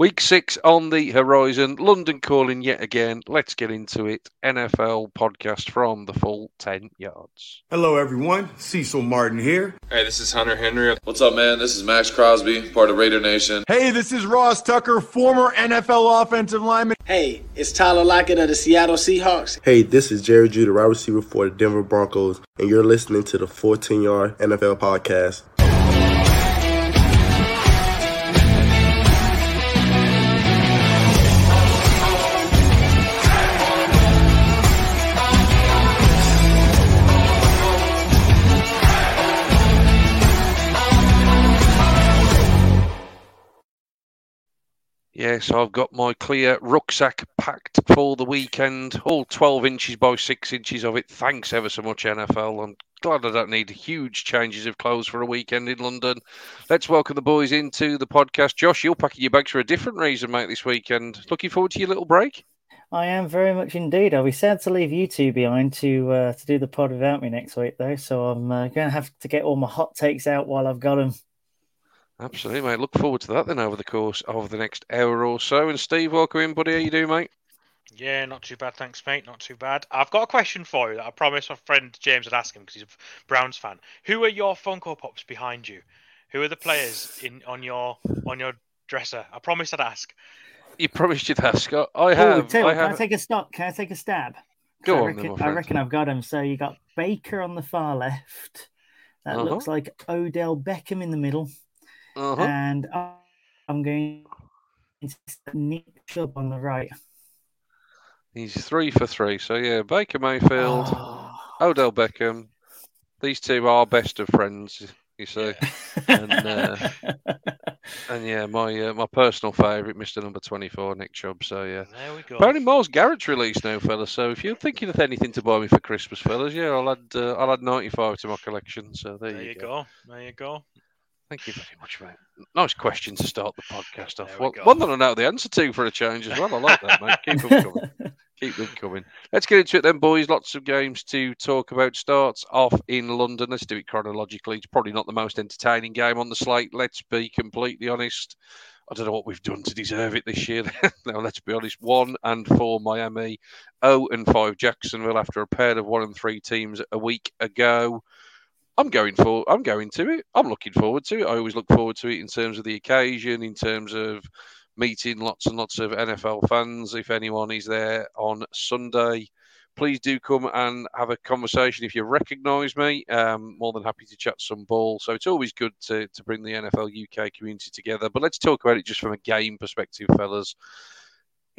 Week six on the horizon. London calling yet again. Let's get into it. NFL podcast from the full 10 yards. Hello, everyone. Cecil Martin here. Hey, this is Hunter Henry. What's up, man? This is Maxx Crosby, part of Raider Nation. Hey, this is Ross Tucker, former NFL offensive lineman. Hey, it's Tyler Lockett of the Seattle Seahawks. Hey, this is Jerry Jeudy, wide receiver for the Denver Broncos, and you're listening to the Full 10 Yard NFL Podcast. Yes, I've got my clear rucksack packed for the weekend. All 12 inches by 6 inches of it. Thanks ever so much, NFL. I'm glad I don't need huge changes of clothes for a weekend in London. Let's welcome the boys into the podcast. Josh, you're packing your bags for a different reason, mate, this weekend. Looking forward to your little break? I am very much indeed. I'll be sad to leave you two behind to uh, to do the pod without me next week, though. So I'm uh, going to have to get all my hot takes out while I've got them. Absolutely, mate. Look forward to that then over the course of the next hour or so. And Steve, welcome in, buddy. How you doing, mate? Yeah, not too bad, thanks, mate. Not too bad. I've got a question for you that I promised my friend James would ask him because he's a Browns fan. Who are your Funko Pops behind you? Who are the players in on your on your dresser? I promised I'd ask. You promised you'd ask, Scott. I have. Ooh, Tim, I Can I take a stop? Can I take a stab? Go I on, reckon, then, my I reckon I've got him. So you got Baker on the far left. That Uh-huh. looks like Odell Beckham in the middle, Uh-huh. and I- I'm going to Nick Chubb on the right. He's three for three. So yeah, Baker Mayfield, Oh. Odell Beckham. These two are best of friends, you see. And, uh, And yeah, my uh, my personal favourite, Mister Number Twenty Four, Nick Chubb. So yeah. There we go. Apparently, Myles Garrett's released now, fellas. So if you're thinking of anything to buy me for Christmas, fellas, yeah, I'll add uh, I'll add ninety five to my collection. So there, there you, you go. go. There you go. Thank you very much, mate. Nice question to start the podcast off. Well, one that I know the answer to for a change as well. I like that, mate. Keep them coming. Keep them coming. Let's get into it then, boys. Lots of games to talk about. Starts off in London. Let's do it chronologically. It's probably not the most entertaining game on the slate. Let's be completely honest. I don't know what we've done to deserve it this year. now, let's be honest. One and four Miami, oh and five Jacksonville after a pair of one and three teams a week ago. I'm going for. I'm going to it. I'm looking forward to it. I always look forward to it in terms of the occasion, in terms of meeting lots and lots of NFL fans. If anyone is there on Sunday, please do come and have a conversation. If you recognise me, um, more than happy to chat some ball. So it's always good to to bring the NFL UK community together. But let's talk about it just from a game perspective, fellas.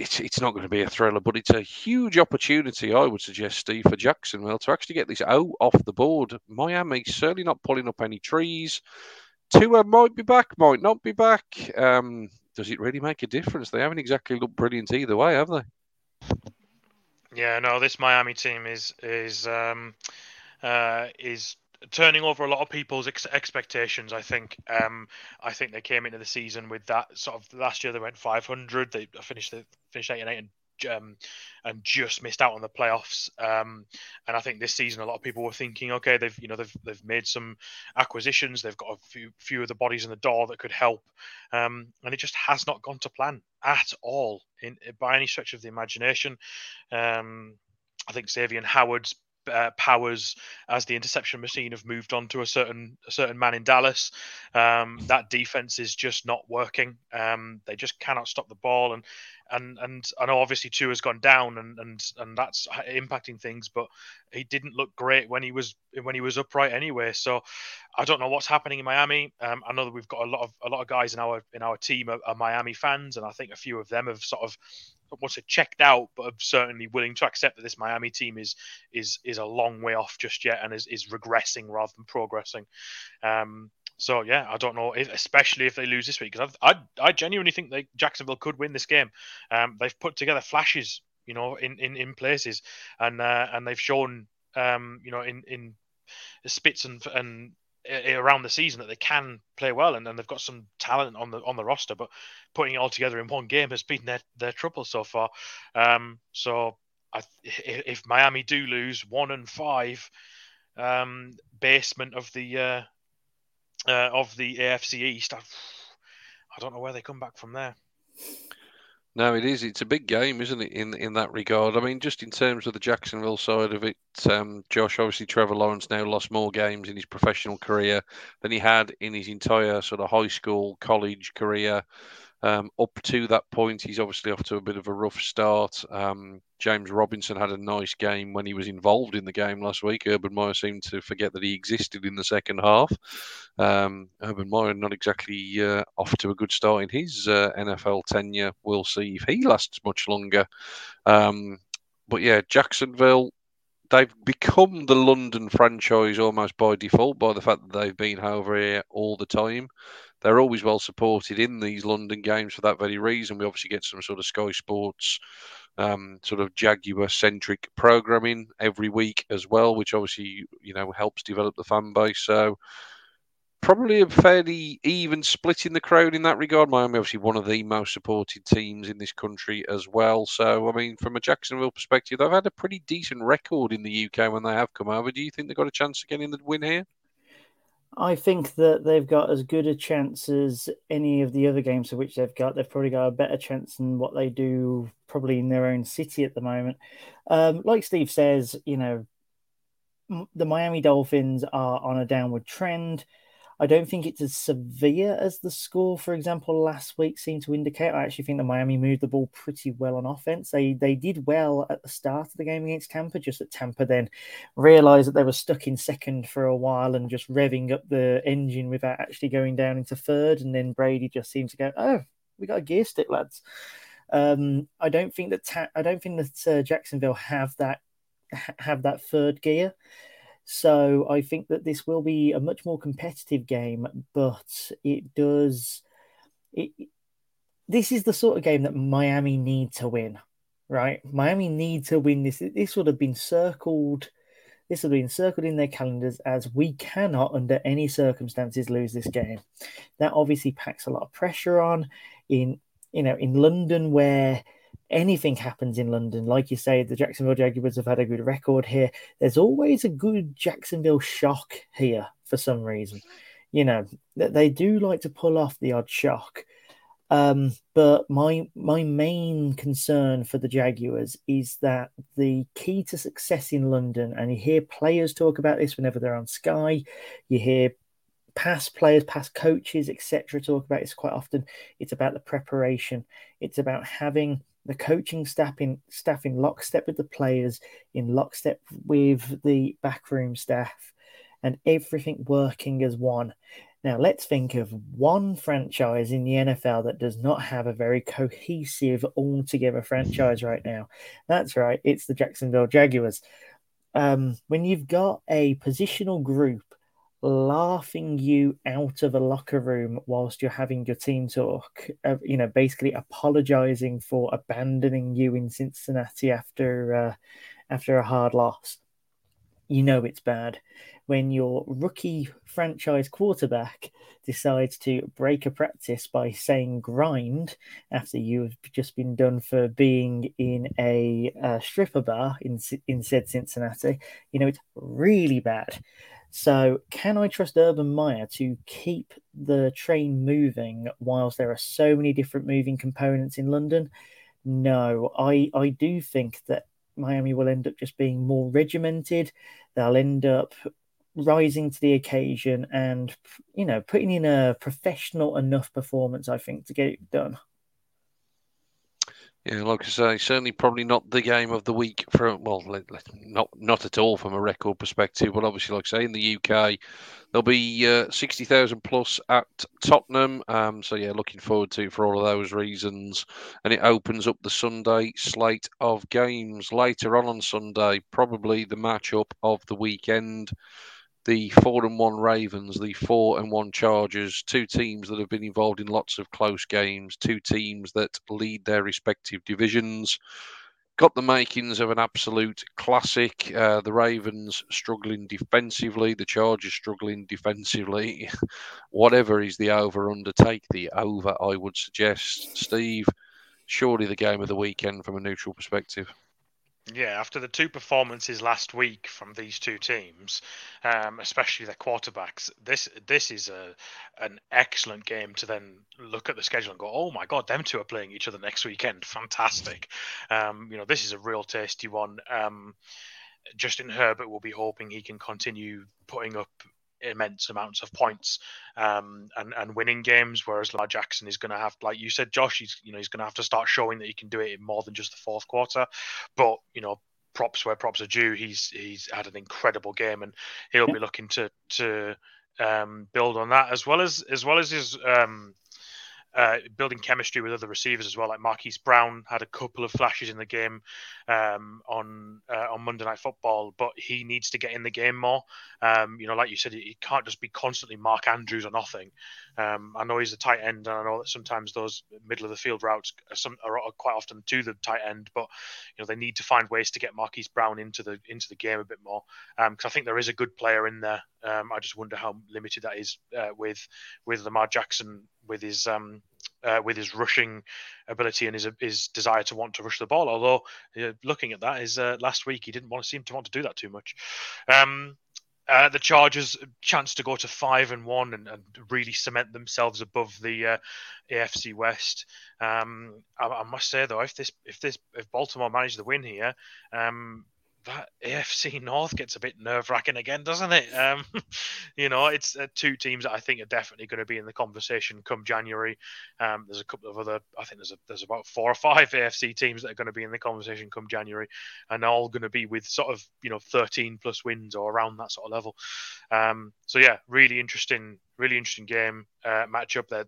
It's, it's not going to be a thriller, but it's a huge opportunity, I would suggest, Steve, for Jacksonville to actually get this out off the board. Miami certainly not pulling up any trees. Tua might be back, might not be back. Um, does it really make a difference? They haven't exactly looked brilliant either way, have they? Yeah, no, this Miami team is is um, uh, is turning over a lot of people's ex- expectations. I think. Um, I think they came into the season with that sort of last year they went 500. They finished the finished eight and eight and um, and just missed out on the playoffs. Um, and I think this season a lot of people were thinking, okay, they've you know they've they've made some acquisitions. They've got a few few of the bodies in the door that could help. Um, and it just has not gone to plan at all in by any stretch of the imagination. Um, I think Xavien Howard's uh, powers as the interception machine have moved on to a certain a certain man in Dallas. Um, that defense is just not working. Um, they just cannot stop the ball, and and and I know obviously Tua has gone down, and and and that's impacting things. But he didn't look great when he was when he was upright anyway. So I don't know what's happening in Miami. Um, I know that we've got a lot of a lot of guys in our in our team are, are Miami fans, and I think a few of them have sort of what's it checked out, but are certainly willing to accept that this Miami team is is is a long way off just yet and is, is regressing rather than progressing. Um, so yeah, I don't know, if, especially if they lose this week, because I, I I genuinely think that Jacksonville could win this game. Um, they've put together flashes, you know, in in, in places, and uh, and they've shown, um, you know, in in spits and and around the season that they can play well and, and they've got some talent on the on the roster but putting it all together in one game has been their, their trouble so far. Um, so I, if, if Miami do lose one and five um, basement of the uh, uh, of the AFC East I, I don't know where they come back from there No, it is. It's a big game, isn't it? In in that regard. I mean, just in terms of the Jacksonville side of it, um, Josh. Obviously, Trevor Lawrence now lost more games in his professional career than he had in his entire sort of high school, college career. Um, up to that point, he's obviously off to a bit of a rough start. Um, James Robinson had a nice game when he was involved in the game last week. Urban Meyer seemed to forget that he existed in the second half. Um, Urban Meyer not exactly uh, off to a good start in his uh, NFL tenure. We'll see if he lasts much longer. Um, but yeah, Jacksonville, they've become the London franchise almost by default by the fact that they've been over here all the time they're always well supported in these London games for that very reason. We obviously get some sort of Sky Sports um, sort of Jaguar centric programming every week as well, which obviously you know helps develop the fan base. So probably a fairly even split in the crowd in that regard. Miami obviously one of the most supported teams in this country as well. So I mean, from a Jacksonville perspective, they've had a pretty decent record in the UK when they have come over. Do you think they've got a chance of getting the win here? I think that they've got as good a chance as any of the other games for which they've got. They've probably got a better chance than what they do probably in their own city at the moment. Um, like Steve says, you know, the Miami Dolphins are on a downward trend. I don't think it's as severe as the score, for example, last week seemed to indicate. I actually think that Miami moved the ball pretty well on offense. They they did well at the start of the game against Tampa, just that Tampa then realized that they were stuck in second for a while and just revving up the engine without actually going down into third. And then Brady just seemed to go, "Oh, we got a gear stick, lads." Um, I don't think that ta- I don't think that uh, Jacksonville have that have that third gear. So I think that this will be a much more competitive game, but it does. It, this is the sort of game that Miami need to win, right? Miami need to win this. This would have been circled. This would have been circled in their calendars as we cannot, under any circumstances, lose this game. That obviously packs a lot of pressure on in you know in London where anything happens in London, like you say, the Jacksonville Jaguars have had a good record here. There's always a good Jacksonville shock here for some reason. You know, they do like to pull off the odd shock. Um, but my my main concern for the Jaguars is that the key to success in London, and you hear players talk about this whenever they're on Sky, you hear past players, past coaches, etc., talk about this quite often. It's about the preparation. It's about having the coaching staff in staff in lockstep with the players, in lockstep with the backroom staff, and everything working as one. Now let's think of one franchise in the NFL that does not have a very cohesive, all-together franchise right now. That's right, it's the Jacksonville Jaguars. Um, when you've got a positional group laughing you out of a locker room whilst you're having your team talk, uh, you know, basically apologizing for abandoning you in Cincinnati after uh, after a hard loss. You know it's bad when your rookie franchise quarterback decides to break a practice by saying grind after you've just been done for being in a, a stripper bar in in said Cincinnati. You know it's really bad. So, can I trust Urban Meyer to keep the train moving whilst there are so many different moving components in London? No, I, I do think that Miami will end up just being more regimented. They'll end up rising to the occasion and, you know, putting in a professional enough performance, I think, to get it done. Yeah, like I say, certainly probably not the game of the week for well, not not at all from a record perspective. But obviously, like I say, in the UK, there'll be uh, sixty thousand plus at Tottenham. Um, so yeah, looking forward to for all of those reasons. And it opens up the Sunday slate of games later on on Sunday. Probably the matchup of the weekend the four and one Ravens, the four and one Chargers, two teams that have been involved in lots of close games, two teams that lead their respective divisions. Got the makings of an absolute classic. Uh, the Ravens struggling defensively, the Chargers struggling defensively. Whatever is the over undertake the over, I would suggest. Steve, surely the game of the weekend from a neutral perspective. Yeah, after the two performances last week from these two teams, um, especially their quarterbacks, this this is a an excellent game to then look at the schedule and go, oh my god, them two are playing each other next weekend. Fantastic. Um, you know, this is a real tasty one. Um, Justin Herbert will be hoping he can continue putting up immense amounts of points um, and and winning games. Whereas Lamar Jackson is going to have, like you said, Josh, he's you know he's going to have to start showing that he can do it in more than just the fourth quarter. But you know, props where props are due. He's he's had an incredible game, and he'll be looking to to um, build on that as well as as well as his um, uh, building chemistry with other receivers as well. Like Marquise Brown had a couple of flashes in the game um, on uh, on Monday Night Football, but he needs to get in the game more. Um, you know, like you said, he can't just be constantly Mark Andrews or nothing. Um, I know he's a tight end, and I know that sometimes those middle of the field routes are, some, are quite often to the tight end, but you know they need to find ways to get Marquise Brown into the into the game a bit more because um, I think there is a good player in there. Um, I just wonder how limited that is uh, with with Lamar Jackson with his um, uh, with his rushing ability and his his desire to want to rush the ball. Although uh, looking at that, is uh, last week he didn't want to seem to want to do that too much. Um, uh, the Chargers chance to go to five and one and, and really cement themselves above the uh, AFC West. Um, I, I, must say though, if this if this if Baltimore manage to win here, um, that AFC North gets a bit nerve wracking again, doesn't it? Um, you know, it's uh, two teams that I think are definitely going to be in the conversation come January. Um, there's a couple of other, I think there's a, there's about four or five AFC teams that are going to be in the conversation come January, and all going to be with sort of you know 13 plus wins or around that sort of level. Um, so yeah, really interesting, really interesting game uh, matchup. They're,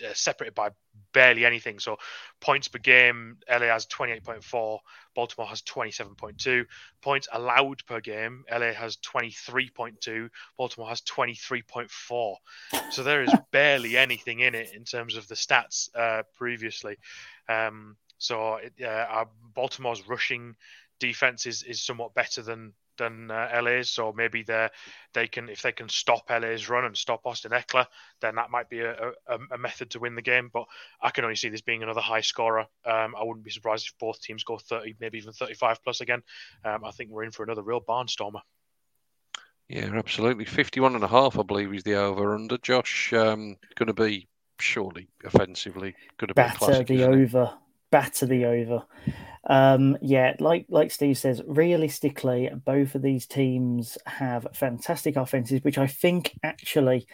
they're separated by barely anything. So points per game, LA has 28.4, Baltimore has 27.2. Points allowed per game, LA has 23.2, Baltimore has 23.4. So there is barely anything in it in terms of the stats uh, previously. Um, so it, uh, Baltimore's rushing defense is, is somewhat better than than uh, LA's. So maybe they they can if they can stop LA's run and stop Austin Ekeler, then that might be a, a, a, method to win the game. But I can only see this being another high scorer. Um, I wouldn't be surprised if both teams go 30, maybe even 35 plus again. Um, I think we're in for another real barnstormer. Yeah, absolutely. 51 and a half, I believe, is the over under. Josh, um, going to be surely offensively going to be batter classic, the over, batter the over. Um, yeah, like like Steve says, realistically, both of these teams have fantastic offenses, which I think actually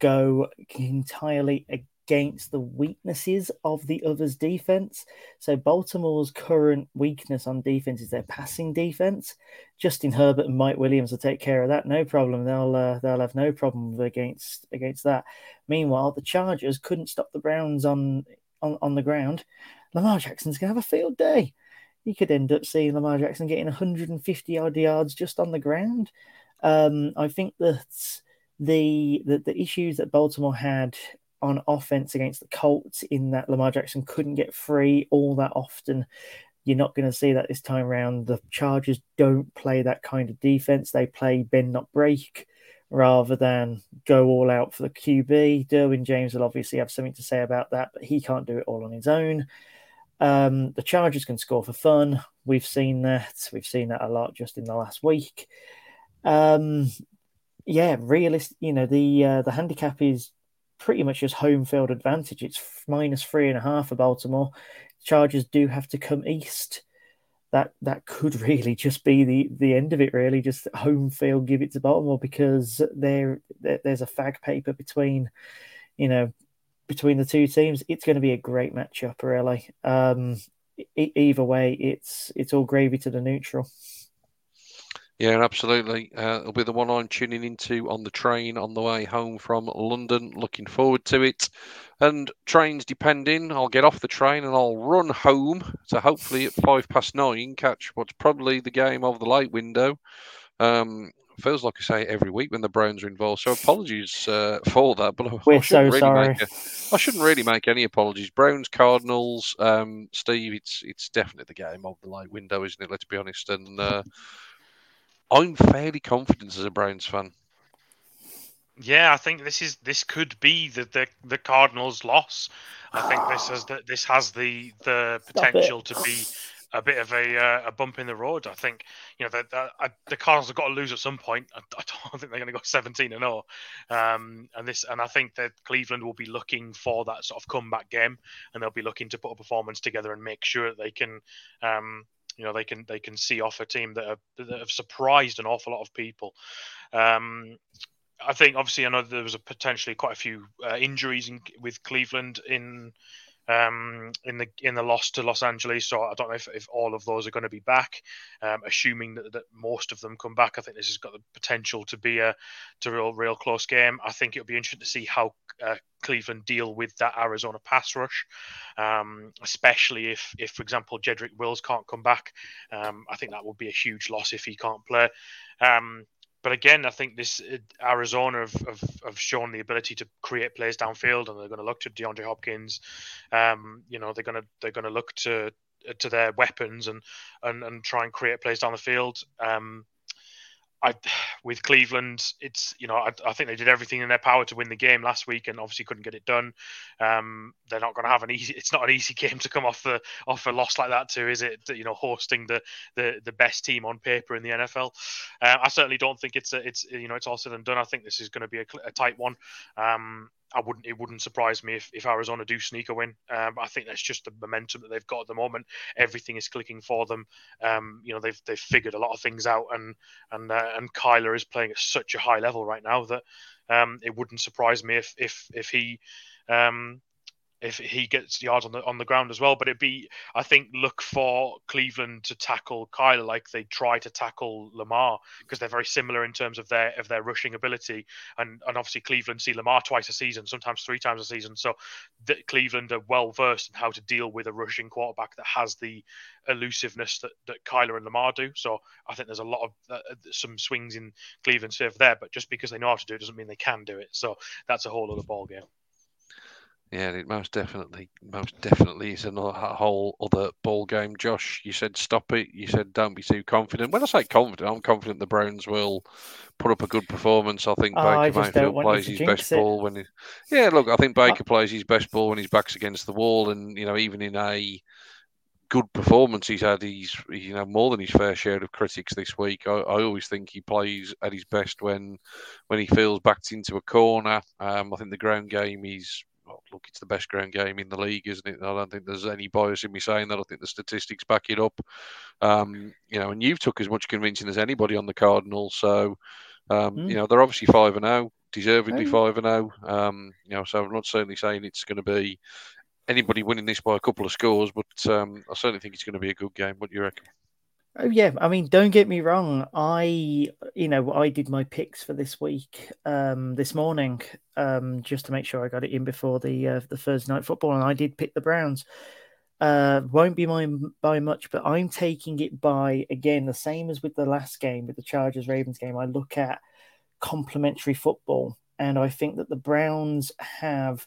go entirely against the weaknesses of the other's defense. So Baltimore's current weakness on defense is their passing defense. Justin Herbert and Mike Williams will take care of that, no problem. They'll uh, they'll have no problem against against that. Meanwhile, the Chargers couldn't stop the Browns on on, on the ground. Lamar Jackson's gonna have a field day you could end up seeing Lamar Jackson getting 150 odd yards just on the ground. Um, I think that the, the the issues that Baltimore had on offense against the Colts in that Lamar Jackson couldn't get free all that often. You're not going to see that this time around. The Chargers don't play that kind of defense. They play bend not break rather than go all out for the QB. Derwin James will obviously have something to say about that, but he can't do it all on his own. Um, the Chargers can score for fun. We've seen that. We've seen that a lot just in the last week. Um, yeah, realist. You know the uh, the handicap is pretty much just home field advantage. It's minus three and a half for Baltimore. Chargers do have to come east. That that could really just be the the end of it. Really, just home field, give it to Baltimore because there there's a fag paper between, you know, between the two teams, it's going to be a great matchup, really. Um, either way, it's it's all gravy to the neutral. Yeah, absolutely. Uh, it'll be the one I'm tuning into on the train on the way home from London. Looking forward to it. And trains depending, I'll get off the train and I'll run home. So hopefully at five past nine, catch what's probably the game of the late window. Um, feels like I say every week when the Browns are involved. So apologies uh, for that, but we're I so really sorry. A, I shouldn't really make any apologies. Browns, Cardinals, um, Steve. It's it's definitely the game of the late window, isn't it? Let's be honest. And uh, I'm fairly confident as a Browns fan. Yeah, I think this is this could be the the, the Cardinals' loss. I think this has the, this has the the potential to be a bit of a uh, a bump in the road. I think you know the, the, the Cardinals have got to lose at some point. I, I don't think they're going to go 17 and 0. Um, and this and I think that Cleveland will be looking for that sort of comeback game, and they'll be looking to put a performance together and make sure that they can. Um, you know they can they can see off a team that have, that have surprised an awful lot of people. Um, I think obviously I know there was a potentially quite a few uh, injuries in, with Cleveland in um, in the in the loss to Los Angeles. So I don't know if, if all of those are going to be back. Um, assuming that, that most of them come back, I think this has got the potential to be a to real real close game. I think it'll be interesting to see how uh, Cleveland deal with that Arizona pass rush, um, especially if if for example Jedrick Wills can't come back. Um, I think that would be a huge loss if he can't play. Um, but again, I think this Arizona have, have, have, shown the ability to create plays downfield, and they're going to look to DeAndre Hopkins. Um, you know, they're going to they're going to look to to their weapons and, and and try and create plays down the field. Um, I with Cleveland, it's you know I, I, think they did everything in their power to win the game last week, and obviously couldn't get it done. Um, they're not going to have an easy. It's not an easy game to come off the off a loss like that to, is it? You know, hosting the the, the best team on paper in the NFL. Uh, I certainly don't think it's a, it's you know it's all said and done. I think this is going to be a, a tight one. Um, I wouldn't. It wouldn't surprise me if, if Arizona do sneak a win. Um, I think that's just the momentum that they've got at the moment. Everything is clicking for them. Um, you know, they've they've figured a lot of things out, and and uh, and Kyler is playing at such a high level right now that um, it wouldn't surprise me if if if he um, if he gets yards on the on the ground as well. But it'd be, I think, look for Cleveland to tackle Kyler like they try to tackle Lamar because they're very similar in terms of their of their rushing ability. And and obviously Cleveland see Lamar twice a season, sometimes three times a season. So the, Cleveland are well versed in how to deal with a rushing quarterback that has the elusiveness that, that Kyler and Lamar do. So I think there's a lot of uh, some swings in Cleveland's favor there. But just because they know how to do it doesn't mean they can do it. So that's a whole other ball game. Yeah, it most definitely, most definitely is a whole other ball game. Josh, you said stop it. You said don't be too confident. When I say confident, I'm confident the Browns will put up a good performance. I think oh, Baker I Mayfield plays his best it. ball when he. Yeah, look, I think Baker plays his best ball when his back's against the wall, and you know, even in a good performance he's had, he's you know more than his fair share of critics this week. I, I always think he plays at his best when when he feels backed into a corner. Um, I think the ground game is well, look, it's the best ground game in the league, isn't it? I don't think there's any bias in me saying that. I think the statistics back it up. Um, you know, and you've took as much convincing as anybody on the Cardinals. So, um, mm. you know, they're obviously five and zero, oh, deservedly five and zero. Oh. Um, you know, so I'm not certainly saying it's going to be anybody winning this by a couple of scores, but um, I certainly think it's going to be a good game. What do you reckon? Oh yeah, I mean, don't get me wrong. I, you know, I did my picks for this week, um, this morning, um, just to make sure I got it in before the uh, the Thursday night football, and I did pick the Browns. Uh, won't be mine by much, but I'm taking it by again the same as with the last game with the Chargers Ravens game. I look at complementary football, and I think that the Browns have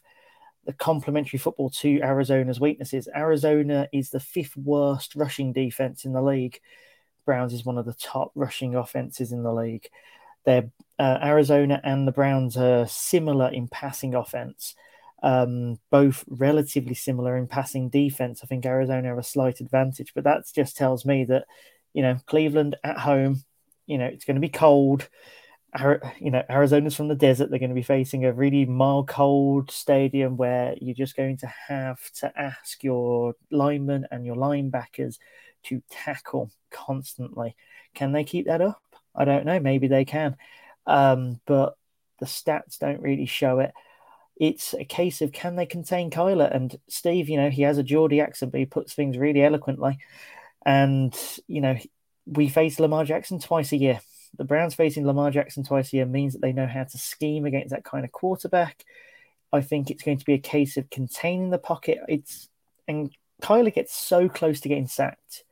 the complementary football to Arizona's weaknesses. Arizona is the fifth worst rushing defense in the league. Browns is one of the top rushing offenses in the league. They're, uh, Arizona and the Browns are similar in passing offense, um, both relatively similar in passing defense. I think Arizona have a slight advantage, but that just tells me that, you know, Cleveland at home, you know, it's going to be cold you know, Arizona's from the desert. They're going to be facing a really mild, cold stadium where you're just going to have to ask your linemen and your linebackers to tackle constantly. Can they keep that up? I don't know. Maybe they can. Um, but the stats don't really show it. It's a case of can they contain Kyler? And Steve, you know, he has a Geordie accent, but he puts things really eloquently. And, you know, we face Lamar Jackson twice a year the Browns facing Lamar Jackson twice a year means that they know how to scheme against that kind of quarterback. I think it's going to be a case of containing the pocket. It's and Kyler gets so close to getting sacked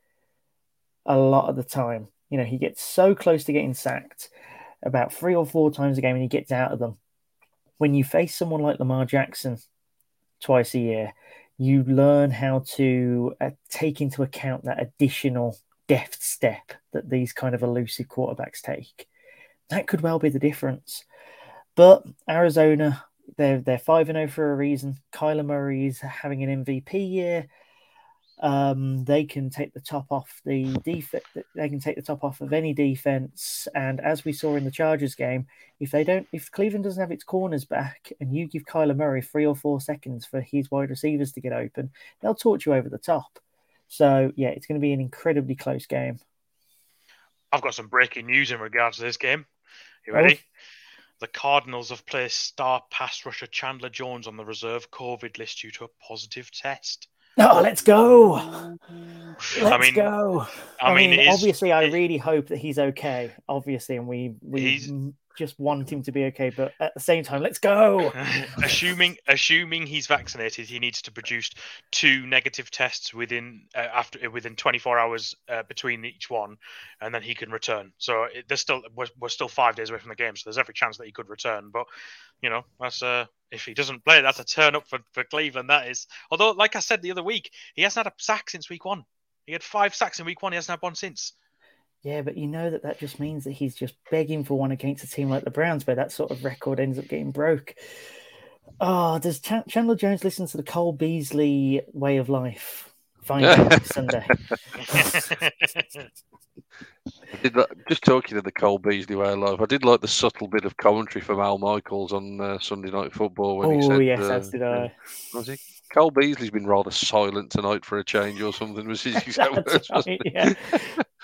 a lot of the time. You know, he gets so close to getting sacked about three or four times a game and he gets out of them. When you face someone like Lamar Jackson twice a year, you learn how to uh, take into account that additional deft step that these kind of elusive quarterbacks take. That could well be the difference. But Arizona, they're they're five and zero oh for a reason. Kyler Murray is having an MVP year. um, they can take the top off the defense. They can take the top off of any defense. And as we saw in the Chargers game, if they don't, if Cleveland doesn't have its corners back, and you give Kyler Murray three or four seconds for his wide receivers to get open, they'll torch you over the top. So yeah, it's going to be an incredibly close game. I've got some breaking news in regards to this game. You ready? Oh. The Cardinals have placed star pass rusher Chandler Jones on the reserve COVID list due to a positive test. Oh, let's go. Let's I mean, go. I, I mean, mean obviously, I really hope that he's okay. Obviously, and we we just want him to be okay, but at the same time, let's go. assuming assuming he's vaccinated, he needs to produce two negative tests within uh, after within 24 hours uh, between each one, and then he can return. So it, there's still we're, we're, still five days away from the game, so there's every chance that he could return. But you know, that's uh, if he doesn't play, that's a turn up for, for Cleveland. That is. Although, like I said the other week, he hasn't had a sack since week one. He had five sacks in week one. He hasn't had one since. Yeah, but you know that that just means that he's just begging for one against a team like the Browns, where that sort of record ends up getting broke. Oh, does Ch- Chandler Jones listen to the Cole Beasley way of life? Fine Sunday. I did just talking to the Cole Beasley way of life. I did like the subtle bit of commentary from Al Michaels on uh, Sunday Night Football when oh, he said, Oh, yes, uh, as did I. Was he? Cole Beasley's been rather silent tonight for a change or something. Was his words, right, yeah.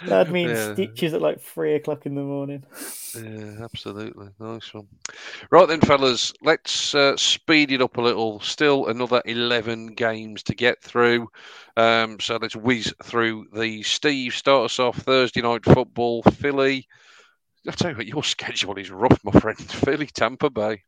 That means yeah. stitches at like three o'clock in the morning. Yeah, absolutely. Nice one. Right then, fellas, let's uh, speed it up a little. Still another 11 games to get through. Um, so let's whiz through the Steve. Start us off Thursday night football. Philly. I'll tell you what, your schedule is rough, my friend. Philly, Tampa Bay.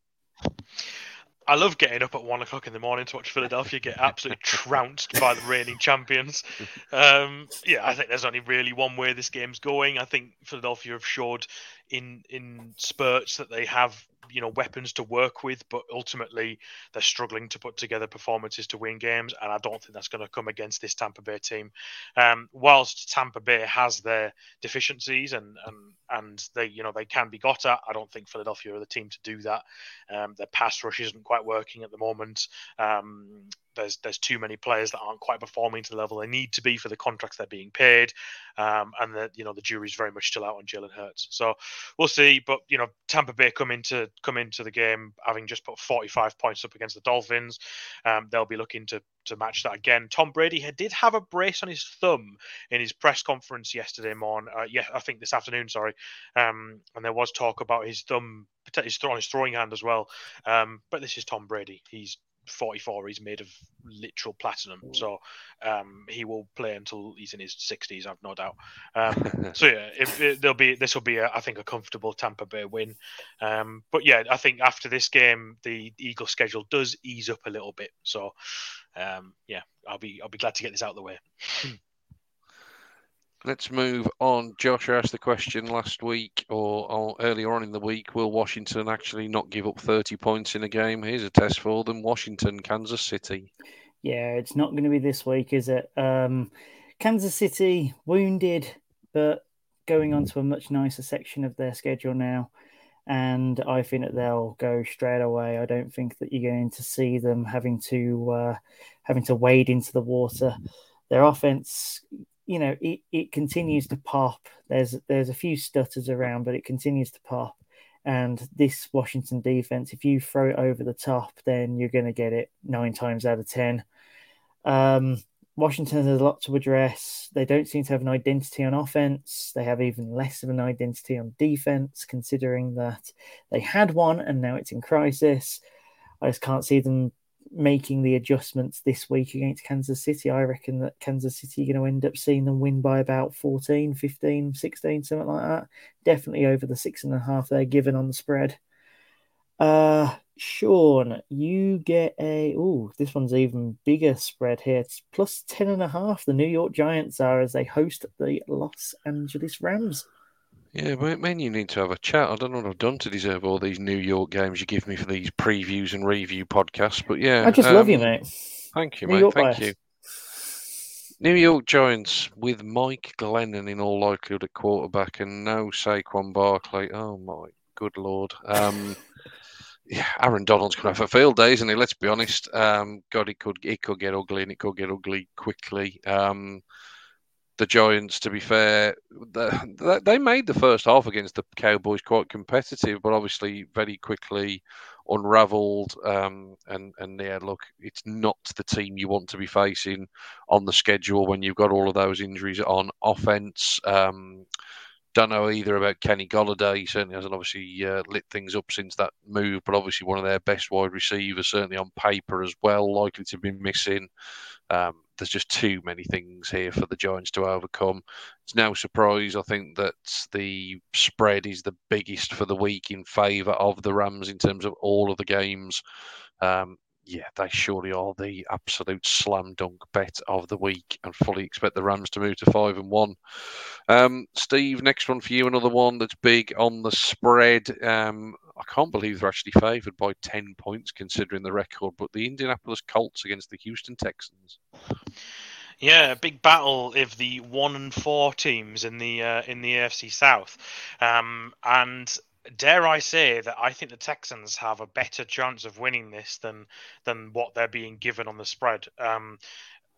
I love getting up at one o'clock in the morning to watch Philadelphia get absolutely trounced by the reigning champions. Um, yeah, I think there's only really one way this game's going. I think Philadelphia have showed in in spurts that they have you know weapons to work with, but ultimately they're struggling to put together performances to win games, and I don't think that's going to come against this Tampa Bay team. Um, whilst Tampa Bay has their deficiencies and and and they you know they can be got at, I don't think Philadelphia are the team to do that. Um, their pass rush isn't quite working at the moment. Um, there's there's too many players that aren't quite performing to the level they need to be for the contracts they're being paid, um, and that you know the jury's very much still out on Jalen Hurts. So we'll see. But you know Tampa Bay come into come into the game having just put 45 points up against the Dolphins. Um, they'll be looking to to match that again. Tom Brady did have a brace on his thumb in his press conference yesterday morning. Uh, yeah, I think this afternoon. Sorry, um, and there was talk about his thumb, his on his throwing hand as well. Um, but this is Tom Brady. He's 44 he's made of literal platinum. So um, he will play until he's in his 60s i've no doubt. Um, so yeah if, if there'll be this will be a, I think a comfortable tampa bay win. Um, but yeah i think after this game the eagle schedule does ease up a little bit. So um, yeah i'll be i'll be glad to get this out of the way Let's move on. Josh asked the question last week or, or, earlier on in the week will Washington actually not give up 30 points in a game? Here's a test for them Washington, Kansas City. Yeah, it's not going to be this week, is it? Um, Kansas City wounded, but going on to a much nicer section of their schedule now. And I think that they'll go straight away. I don't think that you're going to see them having to uh, having to wade into the water. Their offense you know, it, it continues to pop. There's there's a few stutters around, but it continues to pop. And this Washington defense, if you throw it over the top, then you're going to get it nine times out of ten. Um, Washington has a lot to address. They don't seem to have an identity on offense. They have even less of an identity on defense, considering that they had one and now it's in crisis. I just can't see them making the adjustments this week against Kansas City, I reckon that Kansas City are going to end up seeing them win by about 14, 15, 16, something like that. Definitely over the six and a half they're given on the spread. Uh, Sean, you get a oh, this one's even bigger spread here. It's plus ten and a half. The New York Giants are as they host the Los Angeles Rams. Yeah, man, you need to have a chat. I don't know what I've done to deserve all these New York games you give me for these previews and review podcasts. But yeah, I just um, love you, mate. Thank you, New mate. York thank you. New York Giants with Mike Glennon in all likelihood at quarterback and no Saquon Barkley. Oh my good lord. Um, yeah, Aaron Donald's going to have a field day, isn't he? Let's be honest. Um, God, it could it could get ugly, and it could get ugly quickly. Um, the Giants, to be fair, the, they made the first half against the Cowboys quite competitive, but obviously very quickly unravelled. Um, and and yeah, look, it's not the team you want to be facing on the schedule when you've got all of those injuries on offense. Um, don't know either about Kenny Golladay. He certainly hasn't obviously uh, lit things up since that move, but obviously one of their best wide receivers, certainly on paper as well, likely to be missing. Um, there's just too many things here for the Giants to overcome. It's no surprise, I think, that the spread is the biggest for the week in favour of the Rams in terms of all of the games. Um, yeah, they surely are the absolute slam dunk bet of the week, and fully expect the Rams to move to five and one. Um, Steve, next one for you, another one that's big on the spread. Um, I can't believe they're actually favoured by ten points considering the record, but the Indianapolis Colts against the Houston Texans. Yeah, a big battle of the one and four teams in the uh, in the AFC South, um, and dare I say that I think the Texans have a better chance of winning this than than what they're being given on the spread. Um,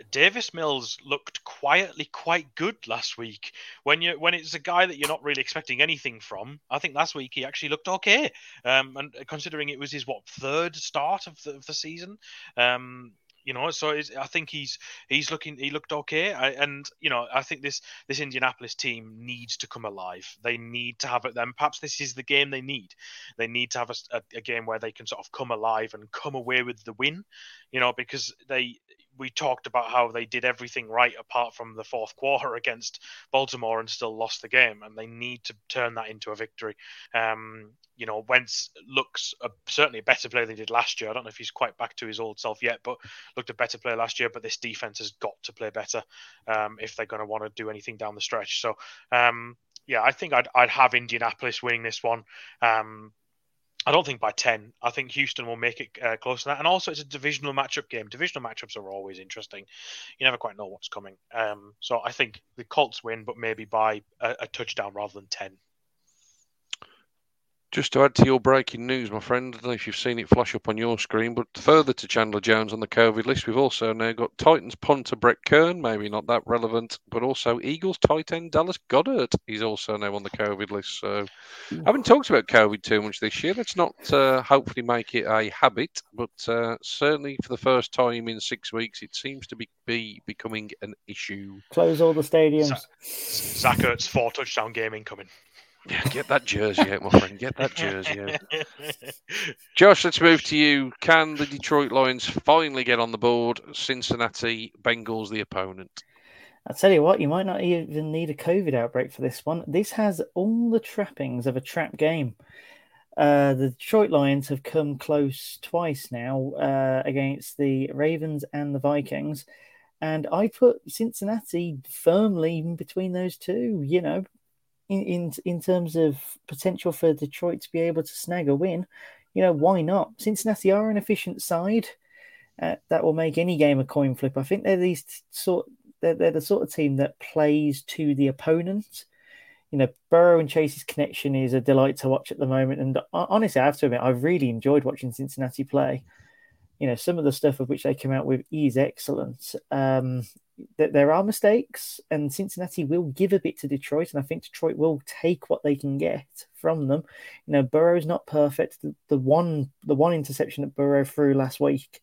Davis Mills looked quietly quite good last week. When you when it's a guy that you're not really expecting anything from, I think last week he actually looked okay. Um, and considering it was his what third start of the, of the season, um, you know so i think he's he's looking he looked okay. I, and you know i think this this indianapolis team needs to come alive. They need to have it then perhaps this is the game they need. They need to have a, a, a, game where they can sort of come alive and come away with the win you know because they we talked about how they did everything right apart from the fourth quarter against Baltimore and still lost the game, and they need to turn that into a victory. Um, you know, Wentz looks a, certainly a better player than he did last year. I don't know if he's quite back to his old self yet, but looked a better player last year. But this defense has got to play better um, if they're going to want to do anything down the stretch. So, um, yeah, I think I'd, I'd have Indianapolis winning this one. Um, I don't think by 10. I think Houston will make it uh, close to that. And also, it's a divisional matchup game. Divisional matchups are always interesting. You never quite know what's coming. Um, so I think the Colts win, but maybe by a, a touchdown rather than 10. Just to add to your breaking news, my friend, I don't know if you've seen it flash up on your screen, but further to Chandler Jones on the COVID list, we've also now got Titans punter Brett Kern, maybe not that relevant, but also Eagles tight end Dallas Goedert. He's also now on the COVID list. So I haven't talked about COVID too much this year. Let's not uh, hopefully make it a habit, but uh, certainly for the first time in six weeks, it seems to be, be becoming an issue. Close all the stadiums. Zach Ertz four touchdown game incoming. Yeah, get that jersey out, my friend. Get that jersey out. Josh, let's move to you. Can the Detroit Lions finally get on the board? Cincinnati Bengals, the opponent. I tell you what, you might not even need a COVID outbreak for this one. This has all the trappings of a trap game. Uh, the Detroit Lions have come close twice now uh, against the Ravens and the Vikings. And I put Cincinnati firmly in between those two. You know, in, in in terms of potential for Detroit to be able to snag a win, you know, why not? Cincinnati are an efficient side uh, that will make any game a coin flip. I think they're these sort they're, they're the sort of team that plays to the opponent. You know, Burrow and Chase's connection is a delight to watch at the moment. And honestly, I have to admit, I've really enjoyed watching Cincinnati play. You know, some of the stuff of which they come out with is excellent. Um, that there are mistakes, and Cincinnati will give a bit to Detroit, and I think Detroit will take what they can get from them. You know, Burrow's not perfect. The, the one the one interception that Burrow threw last week,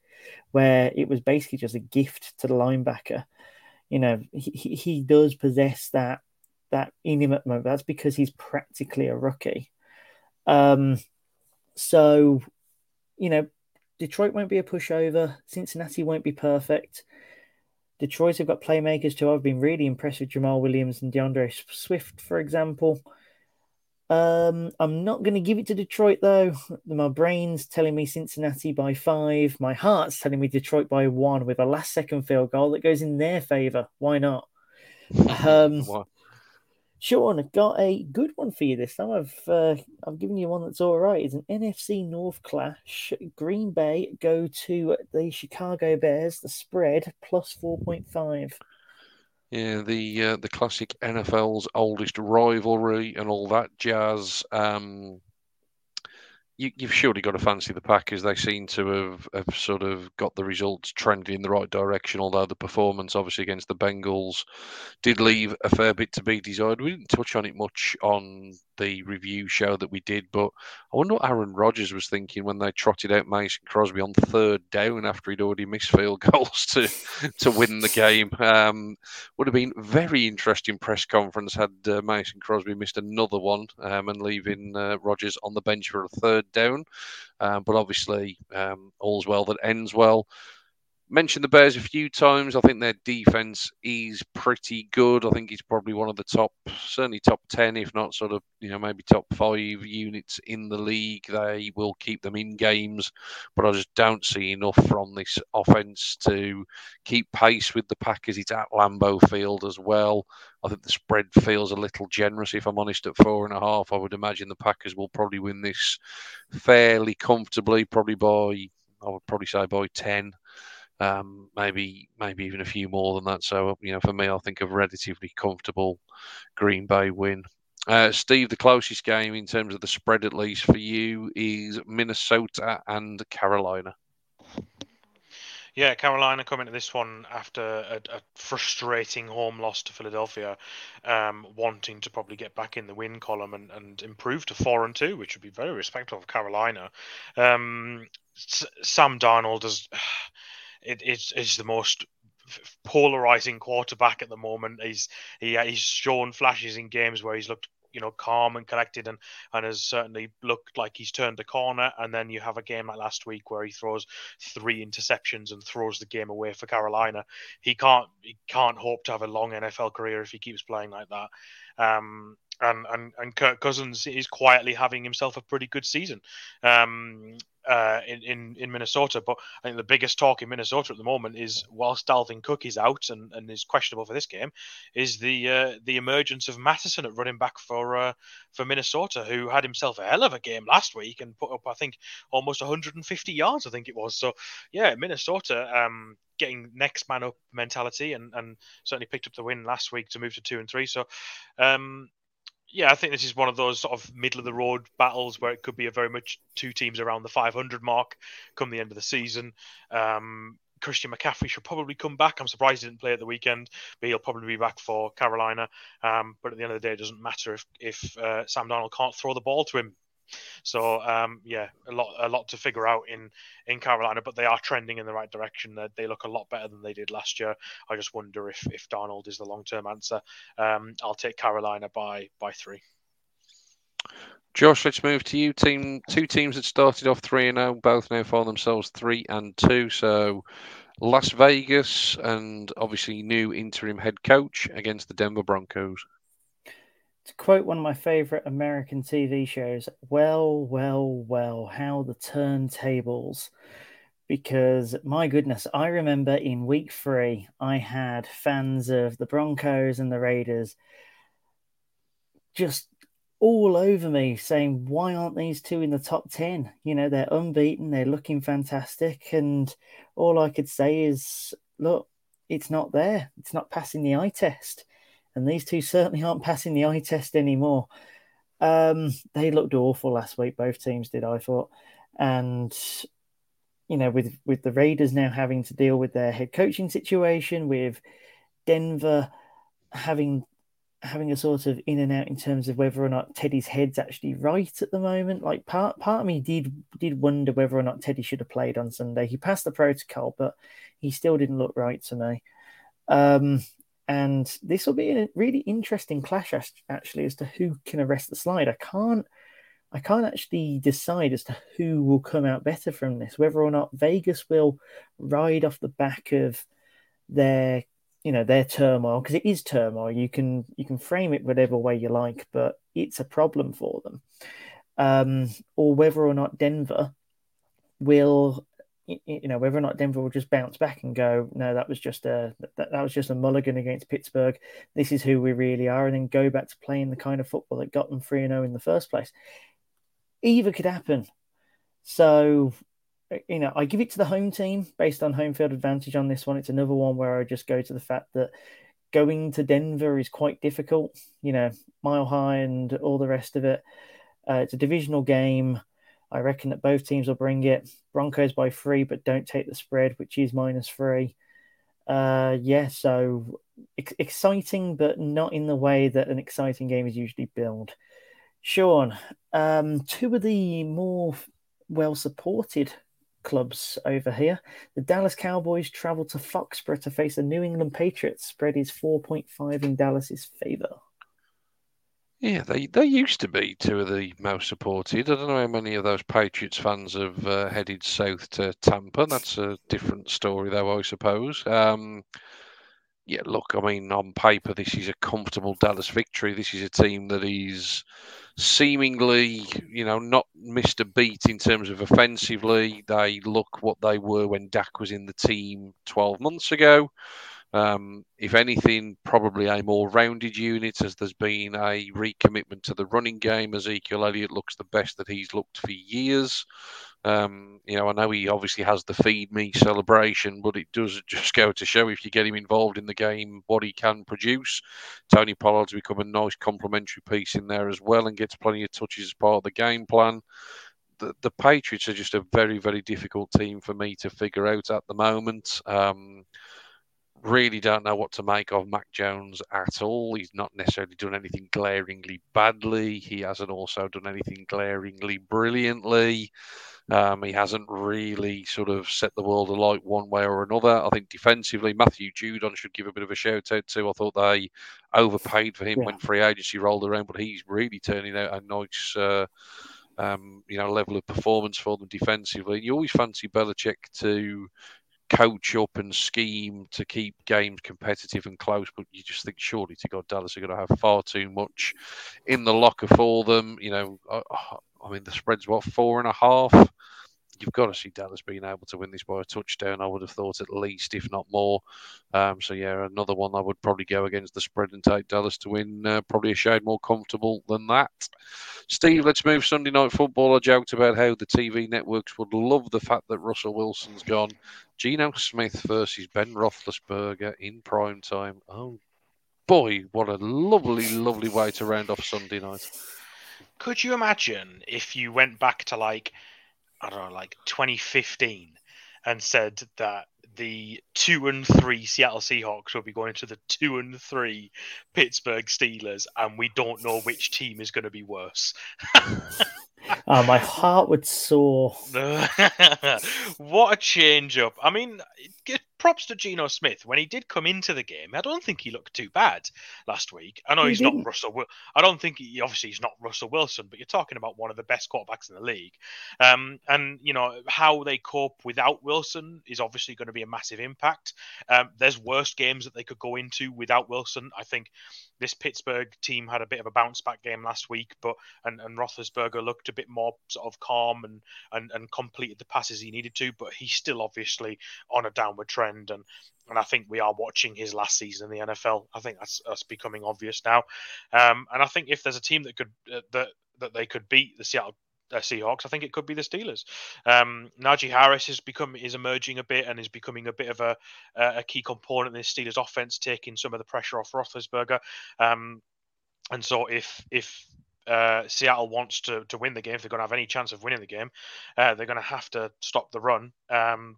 where it was basically just a gift to the linebacker. You know, he, he does possess that that in him at the moment. That's because he's practically a rookie. Um, so, you know, Detroit won't be a pushover. Cincinnati won't be perfect. Detroit have got playmakers too. I've been really impressed with Jamaal Williams and D'Andre Swift, for example. Um, I'm not going to give it to Detroit though. My brain's telling me Cincinnati by five. My heart's telling me Detroit by one with a last second field goal that goes in their favor. Why not? Um, Sean, I've got a good one for you this time. I've uh, I've given you one that's all right. It's an NFC North clash. Green Bay go to the Chicago Bears. The spread plus four point five. Yeah, the uh, the classic NFL's oldest rivalry and all that jazz. Um, you, have surely got to fancy the Packers. They seem to have, have sort of got the results trending in the right direction, although the performance, obviously, against the Bengals did leave a fair bit to be desired. We didn't touch on it much on the review show that we did, but I wonder what Aaron Rodgers was thinking when they trotted out Mason Crosby on third down after he'd already missed field goals to to win the game. Um, would have been very interesting press conference had uh, Mason Crosby missed another one um, and leaving uh, Rodgers on the bench for a third down. Um, but obviously, um, all's well that ends well. Mentioned the Bears a few times. I think their defense is pretty good. I think it's probably one of the top, certainly top 10, if not sort of, you know, maybe top five units in the league. They will keep them in games, but I just don't see enough from this offense to keep pace with the Packers. It's at Lambeau Field as well. I think the spread feels a little generous, if I'm honest, at four and a half. I would imagine the Packers will probably win this fairly comfortably, probably by, I would probably say by 10 um, maybe maybe even a few more than that. So you know, for me, I think a relatively comfortable Green Bay win. Uh, Steve, the closest game in terms of the spread, at least for you, is Minnesota and Carolina. Yeah, Carolina coming to this one after a, a frustrating home loss to Philadelphia, um, wanting to probably get back in the win column and, and improve to four and two, which would be very respectful of Carolina. Um, Sam Darnold is it is is the most polarizing quarterback at the moment. He's he, he's shown flashes in games where he's looked you know calm and collected and and has certainly looked like he's turned a corner. And then you have a game like last week where he throws three interceptions and throws the game away for Carolina. He can't he can't hope to have a long NFL career if he keeps playing like that. Um, and and and Kirk Cousins is quietly having himself a pretty good season. Um, uh, in, in in Minnesota. But I think the biggest talk in Minnesota at the moment is whilst Dalvin Cook is out and, and is questionable for this game, is the uh, the emergence of Mattison at running back for uh, for Minnesota, who had himself a hell of a game last week and put up I think almost 150 yards. I think it was. So yeah, Minnesota. Um, getting next man up mentality and, and certainly picked up the win last week to move to two and three. So um, yeah, I think this is one of those sort of middle of the road battles where it could be a very much two teams around the 500 mark come the end of the season. Um, Christian McCaffrey should probably come back. I'm surprised he didn't play at the weekend, but he'll probably be back for Carolina. Um, but at the end of the day, it doesn't matter if if uh, Sam Darnold can't throw the ball to him so um, yeah, a lot a lot to figure out in in Carolina, but they are trending in the right direction. They, they look a lot better than they did last year. I just wonder if if Darnold is the long term answer. Um, I'll take Carolina by by three. Josh, let's move to you. Team two teams that started off three and zero, oh, both now find themselves three and two. So Las Vegas and obviously new interim head coach against the Denver Broncos to quote one of my favorite American TV shows, well, well, well, how the turntables. Because my goodness, I remember in week three, I had fans of the Broncos and the Raiders just all over me saying, why aren't these two in the top 10? You know, they're unbeaten, they're looking fantastic. And all I could say is, look, it's not there. It's not passing the eye test and these two certainly aren't passing the eye test anymore. Um, they looked awful last week. Both teams did, I thought, and you know, with with the Raiders now having to deal with their head coaching situation, with Denver having having a sort of in and out in terms of whether or not Teddy's head's actually right at the moment. Like part part of me did did wonder whether or not Teddy should have played on Sunday. He passed the protocol, but he still didn't look right to me. Um, and this will be a really interesting clash actually as to who can arrest the slide. I can't I can't actually decide as to who will come out better from this, whether or not Vegas will ride off the back of their you know their turmoil because it is turmoil you can you can frame it whatever way you like but it's a problem for them um, or whether or not denver will you know whether or not Denver will just bounce back and go, no, that was just a that, that was just a mulligan against Pittsburgh. This is who we really are, and then go back to playing the kind of football that got them three and zero oh in the first place. Either could happen. So, you know, I give it to the home team based on home field advantage on this one. It's another one where I just go to the fact that going to Denver is quite difficult. You know, mile high and all the rest of it. Uh, it's a divisional game. I reckon that both teams will bring it. Broncos by three, but don't take the spread, which is minus three. Uh, yeah, so ex- exciting, but not in the way that an exciting game is usually billed. Sean, um, two of the more well supported clubs over here. The Dallas Cowboys travel to Foxborough to face the New England Patriots. Spread is 4.5 in Dallas's favor. Yeah, they, they used to be two of the most supported. I don't know how many of those Patriots fans have uh, headed south to Tampa. That's a different story, though, I suppose. Um, yeah, look, I mean, on paper, this is a comfortable Dallas victory. This is a team that is seemingly, you know, not missed a beat in terms of offensively. They look what they were when Dak was in the team 12 months ago. Um, if anything, probably a more rounded unit as there's been a recommitment to the running game. Ezekiel Elliott looks the best that he's looked for years. Um, you know, I know he obviously has the feed me celebration, but it does just go to show if you get him involved in the game, what he can produce. Tony Pollard's become a nice complementary piece in there as well and gets plenty of touches as part of the game plan. The, the Patriots are just a very, very difficult team for me to figure out at the moment. Um, really don't know what to make of Mac Jones at all. He's not necessarily done anything glaringly badly. He hasn't also done anything glaringly brilliantly. Um, he hasn't really sort of set the world alight one way or another. I think defensively, Matthew Judon should give a bit of a shout out to. I thought they overpaid for him yeah. when free agency rolled around, but he's really turning out a nice. Uh, um, you know, level of performance for them defensively. You always fancy Belichick to coach up and scheme to keep games competitive and close, but you just think surely to God Dallas are going to have far too much in the locker for them. You know, I, I mean the spread's what four and a half. You've got to see Dallas being able to win this by a touchdown. I would have thought at least, if not more. Um, so yeah, another one I would probably go against the spread and take Dallas to win. Uh, probably a shade more comfortable than that. Steve, let's move Sunday night football. I joked about how the TV networks would love the fact that Russell Wilson's gone. Geno Smith versus Ben Roethlisberger in prime time. Oh boy, what a lovely, lovely way to round off Sunday night. Could you imagine if you went back to like I don't know, like 2015, and said that the two and three Seattle Seahawks will be going to the two and three Pittsburgh Steelers, and we don't know which team is going to be worse. uh, my heart would soar. what a change up! I mean, props to Geno Smith when he did come into the game. I don't think he looked too bad last week. I know he he's didn't. not Russell. I don't think he obviously he's not Russell Wilson, but you're talking about one of the best quarterbacks in the league. Um, and you know how they cope without Wilson is obviously going to be a massive impact. Um, there's worse games that they could go into without Wilson. I think this Pittsburgh team had a bit of a bounce back game last week, but and, and Roethlisberger looked a bit more sort of calm and, and and completed the passes he needed to, but he's still obviously on a downward trend and and I think we are watching his last season in the NFL. I think that's, that's becoming obvious now, um, and I think if there's a team that could uh, that that they could beat the Seattle uh, Seahawks, I think it could be the Steelers. Um, Najee Harris has become is emerging a bit and is becoming a bit of a a key component in the Steelers offense, taking some of the pressure off Roethlisberger. Um, and so if if uh, Seattle wants to to win the game, if they're going to have any chance of winning the game, uh, they're going to have to stop the run. Um,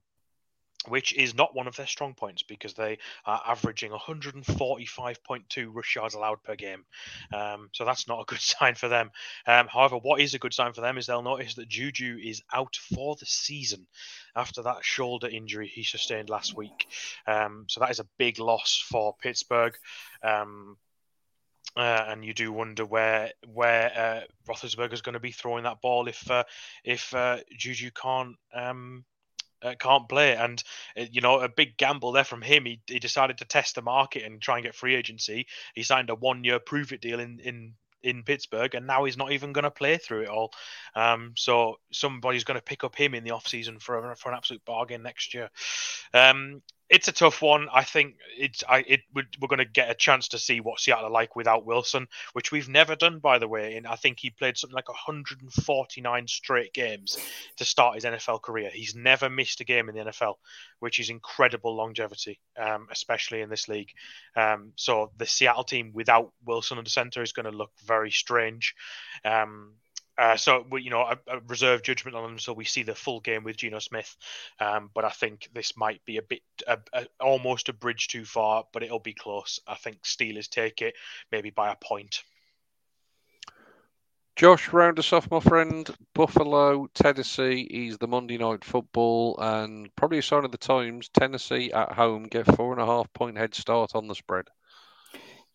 which is not one of their strong points because they are averaging 145.2 rush yards allowed per game. Um, so that's not a good sign for them. Um, however, what is a good sign for them is they'll notice that Juju is out for the season after that shoulder injury he sustained last week. Um, so that is a big loss for Pittsburgh. Um, uh, and you do wonder where where uh, Roethlisberger is going to be throwing that ball if uh, if uh, Juju can't um, uh, can't play. And uh, you know, a big gamble there from him. He, he decided to test the market and try and get free agency. He signed a one year prove it deal in in in Pittsburgh, and now he's not even going to play through it all. Um, so somebody's going to pick up him in the off season for for an absolute bargain next year. Um, it's a tough one. I think it's I it we're going to get a chance to see what Seattle are like without Wilson, which we've never done by the way. And I think he played something like 149 straight games to start his NFL career. He's never missed a game in the NFL, which is incredible longevity, um, especially in this league. Um, so the Seattle team without Wilson under center is going to look very strange. Um, Uh, so we, you know, I, a reserve judgment on them, so we see the full game with Geno Smith. Um, but I think this might be a bit, a, a, almost a bridge too far, but it'll be close. I think Steelers take it, maybe by a point. Josh, round us off, my friend. Buffalo, Tennessee is the Monday night football, and probably a sign of the times. Tennessee at home get four and a half point head start on the spread.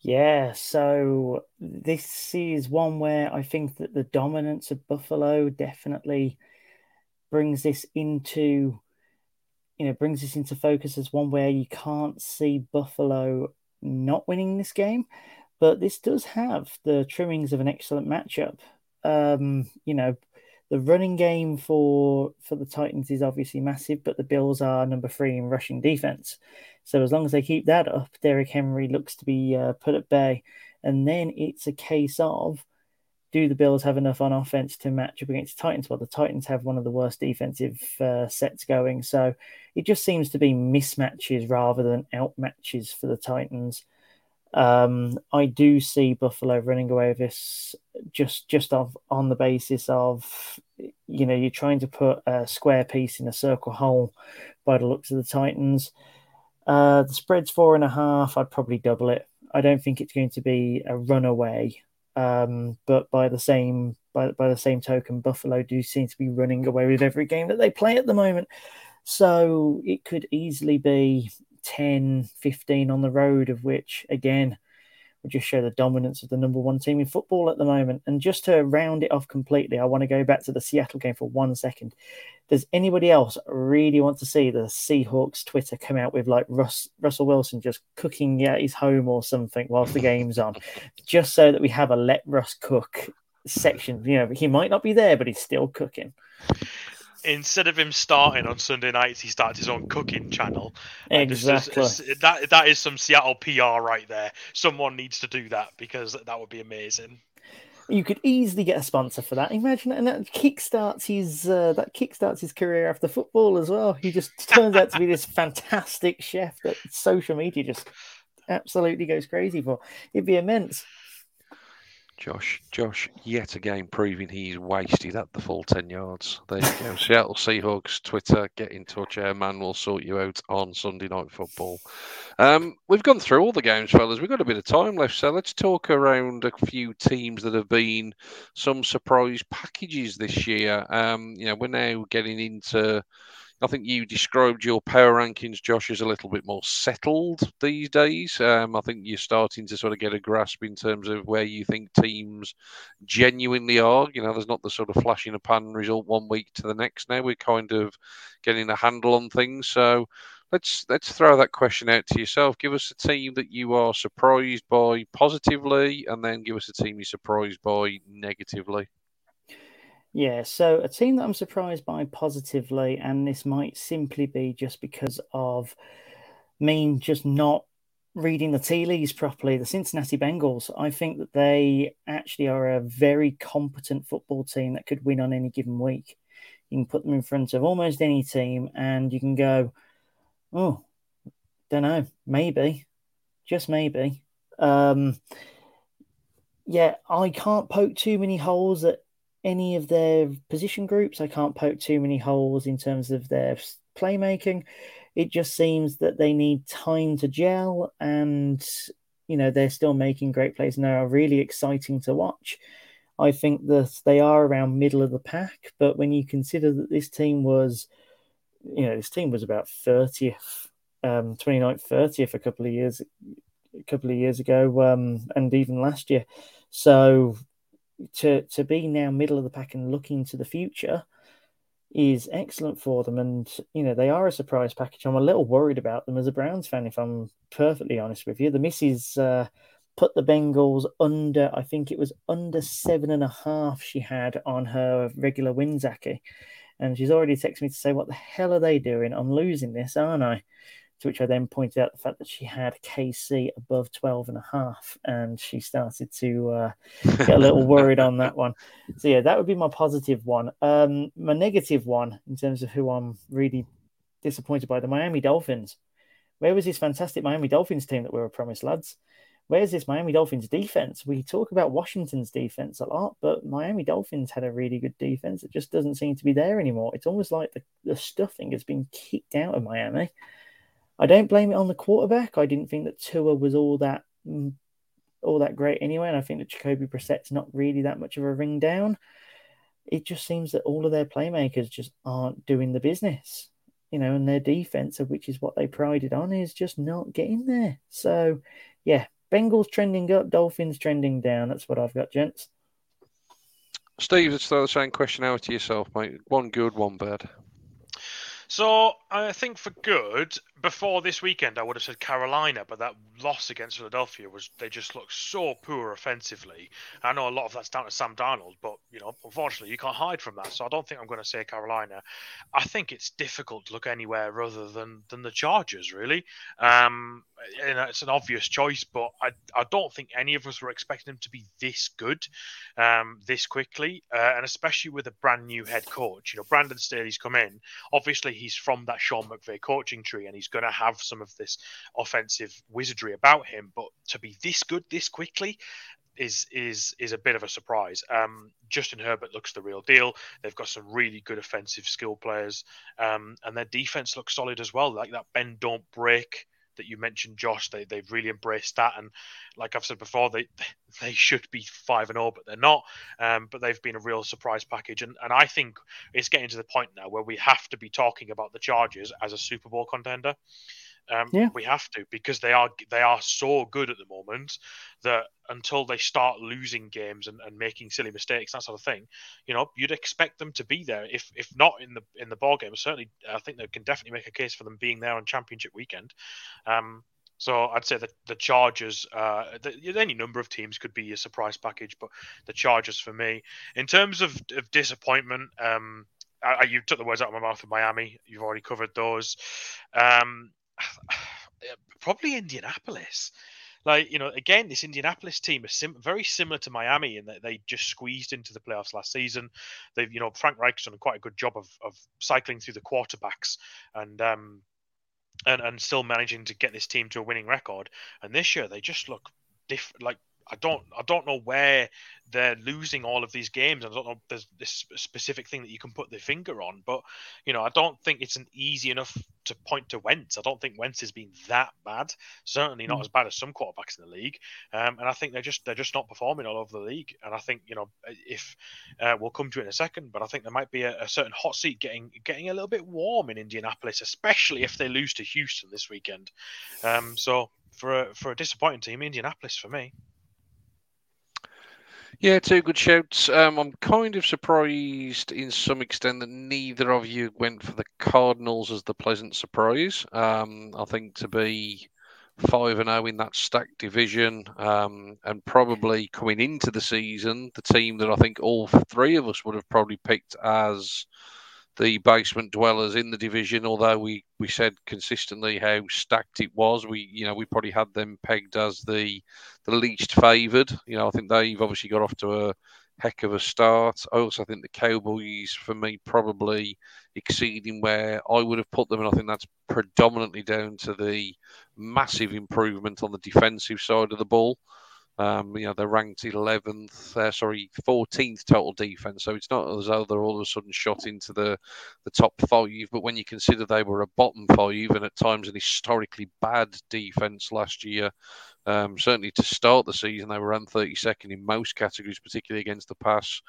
Yeah, so this is one where I think that the dominance of Buffalo definitely brings this into you know brings this into focus as one where you can't see Buffalo not winning this game, but this does have the trimmings of an excellent matchup. Um, you know, the running game for for the Titans is obviously massive, but the Bills are number three in rushing defense. So as long as they keep that up, Derrick Henry looks to be uh, put at bay. And then it's a case of do the Bills have enough on offense to match up against the Titans? Well, the Titans have one of the worst defensive uh, sets going. So it just seems to be mismatches rather than outmatches for the Titans. Um, I do see Buffalo running away with this just just off, on the basis of you know you're trying to put a square piece in a circle hole by the looks of the Titans. Uh, the spread's four and a half. I'd probably double it. I don't think it's going to be a runaway. Um, but by the same by, by the same token, Buffalo do seem to be running away with every game that they play at the moment. So it could easily be 10, 15 on the road, of which again would just show the dominance of the number one team in football at the moment. And just to round it off completely, I want to go back to the Seattle game for one second. Does anybody else really want to see the Seahawks Twitter come out with like Russ, Russell Wilson just cooking at his home or something whilst the game's on, just so that we have a let Russ cook section? You know, he might not be there, but he's still cooking instead of him starting on Sunday nights, he starts his own cooking channel. Exactly. Just, that that is some Seattle PR right there. Someone needs to do that because that would be amazing. You could easily get a sponsor for that. Imagine, and that kickstarts his uh, that kickstarts his career after football as well. He just turns out to be this fantastic chef that social media just absolutely goes crazy for. It'd be immense. Josh, Josh, yet again proving he's wasted at the full 10 yards. There you go. Seattle Seahawks, Twitter, get in touch. Our man will sort you out on Sunday Night Football. Um, we've gone through all the games, fellas. We've got a bit of time left, so let's talk around a few teams that have been some surprise packages this year. Um, you know, we're now getting into I think you described your power rankings, Josh, as a little bit more settled these days. Um, I think you're starting to sort of get a grasp in terms of where you think teams genuinely are. You know, there's not the sort of flash in a pan result one week to the next. Now we're kind of getting a handle on things. So let's let's throw that question out to yourself. Give us a team that you are surprised by positively, and then give us a team you're surprised by negatively. Yeah, so a team that I'm surprised by positively, and this might simply be just because of me just not reading the tea leaves properly. The Cincinnati Bengals, I think that they actually are a very competent football team that could win on any given week. You can put them in front of almost any team, and you can go, oh, don't know, maybe, just maybe. Um, yeah, I can't poke too many holes at any of their position groups. I can't poke too many holes in terms of their playmaking. It just seems that they need time to gel, and you know they're still making great plays and they are really exciting to watch. I think that they are around middle of the pack, but when you consider that this team was, you know, this team was about 30th, um, 29th, 30th a couple of years, a couple of years ago, um, and even last year. So to to be now middle of the pack and looking to the future is excellent for them. And you know they are a surprise package. I'm a little worried about them as a Browns fan, if I'm perfectly honest with you. The missus uh, put the Bengals under. I think it was under seven and a half. She had on her regular win, Zachy. And she's already texted me to say, "What the hell are they doing? I'm losing this, aren't I?" To which I then pointed out the fact that she had KC above 12 and a half, and she started to uh, get a little worried on that one. So, yeah, that would be my positive one. Um, my negative one, in terms of who I'm really disappointed by, the Miami Dolphins. Where was this fantastic Miami Dolphins team that we were promised, lads? where's this Miami Dolphins defense? We talk about Washington's defense a lot, but Miami Dolphins had a really good defense. It just doesn't seem to be there anymore. It's almost like the, the stuffing has been kicked out of Miami. I don't blame it on the quarterback. I didn't think that Tua was all that mm, all that great anyway, and I think that Jacoby Brissett's not really that much of a ring down. It just seems that all of their playmakers just aren't doing the business, you know, and their defense, which is what they prided on, is just not getting there. So, yeah, Bengals trending up, Dolphins trending down. That's what I've got, gents. Steve, let's throw the same question out to yourself, mate. One good, one bad. So I think for good, before this weekend, I would have said Carolina, but that loss against Philadelphia was they just looked so poor offensively. I know a lot of that's down to Sam Darnold, but you know, unfortunately, you can't hide from that. So I don't think I'm going to say Carolina. I think it's difficult to look anywhere other than than the Chargers, really. Um, and it's an obvious choice, but I I don't think any of us were expecting them to be this good, um, this quickly, uh, and especially with a brand new head coach. You know, Brandon Staley's come in. Obviously, he's from that Sean McVay coaching tree, and he's going to have some of this offensive wizardry about him. But to be this good this quickly is is is a bit of a surprise. Um, Justin Herbert looks the real deal. They've got some really good offensive skill players, um, and their defense looks solid as well. Like that bend don't break that you mentioned, Josh. They they've really embraced that, and like I've said before, they they should be five and all, but they're not. Um, but they've been a real surprise package, and and I think it's getting to the point now where we have to be talking about the Chargers as a Super Bowl contender. Um, yeah. We have to because they are they are so good at the moment that until they start losing games and, and making silly mistakes, that sort of thing, you know, you'd expect them to be there. If if not in the in the ball game, certainly I think they can definitely make a case for them being there on championship weekend. Um, so I'd say that the Chargers, uh, the, any number of teams could be a surprise package, but the Chargers for me, in terms of, of disappointment, um, I, you took the words out of my mouth with Miami. You've already covered those. Um, probably Indianapolis. Like you know, again, this Indianapolis team is sim- very similar to Miami in that they just squeezed into the playoffs last season. They've, you know, Frank Reich's done quite a good job of of cycling through the quarterbacks and um and and still managing to get this team to a winning record. And this year, they just look different, like I don't I don't know where they're losing all of these games. I don't know there's this specific thing that you can put the finger on, but you know I don't think it's an easy enough to point to Wentz. I don't think Wentz has been that bad. Certainly not mm. as bad as some quarterbacks in the league. Um, and I think they're just they're just not performing all over the league. And I think you know if uh, we'll come to it in a second, but I think there might be a, a certain hot seat getting getting a little bit warm in Indianapolis, especially if they lose to Houston this weekend. Um, so for a, for a disappointing team, Indianapolis for me. Yeah, two good shouts. Um, I'm kind of surprised in some extent that neither of you went for the Cardinals as the pleasant surprise. Um, I think to be five and zero oh in that stacked division, um, and probably coming into the season, the team that I think all three of us would have probably picked as the basement dwellers in the division. Although we, we said consistently how stacked it was, we you know we probably had them pegged as the the least favoured. You know, I think they've obviously got off to a heck of a start. I also think the Cowboys, for me, probably exceeding where I would have put them, and I think that's predominantly down to the massive improvement on the defensive side of the ball. Um, you know, they're ranked 11th, uh, sorry, 14th total defense. So it's not as though they're all of a sudden shot into the, the top five. But when you consider they were a bottom five and at times an historically bad defense last year, um, certainly to start the season, they were ranked 32nd in most categories, particularly against the pass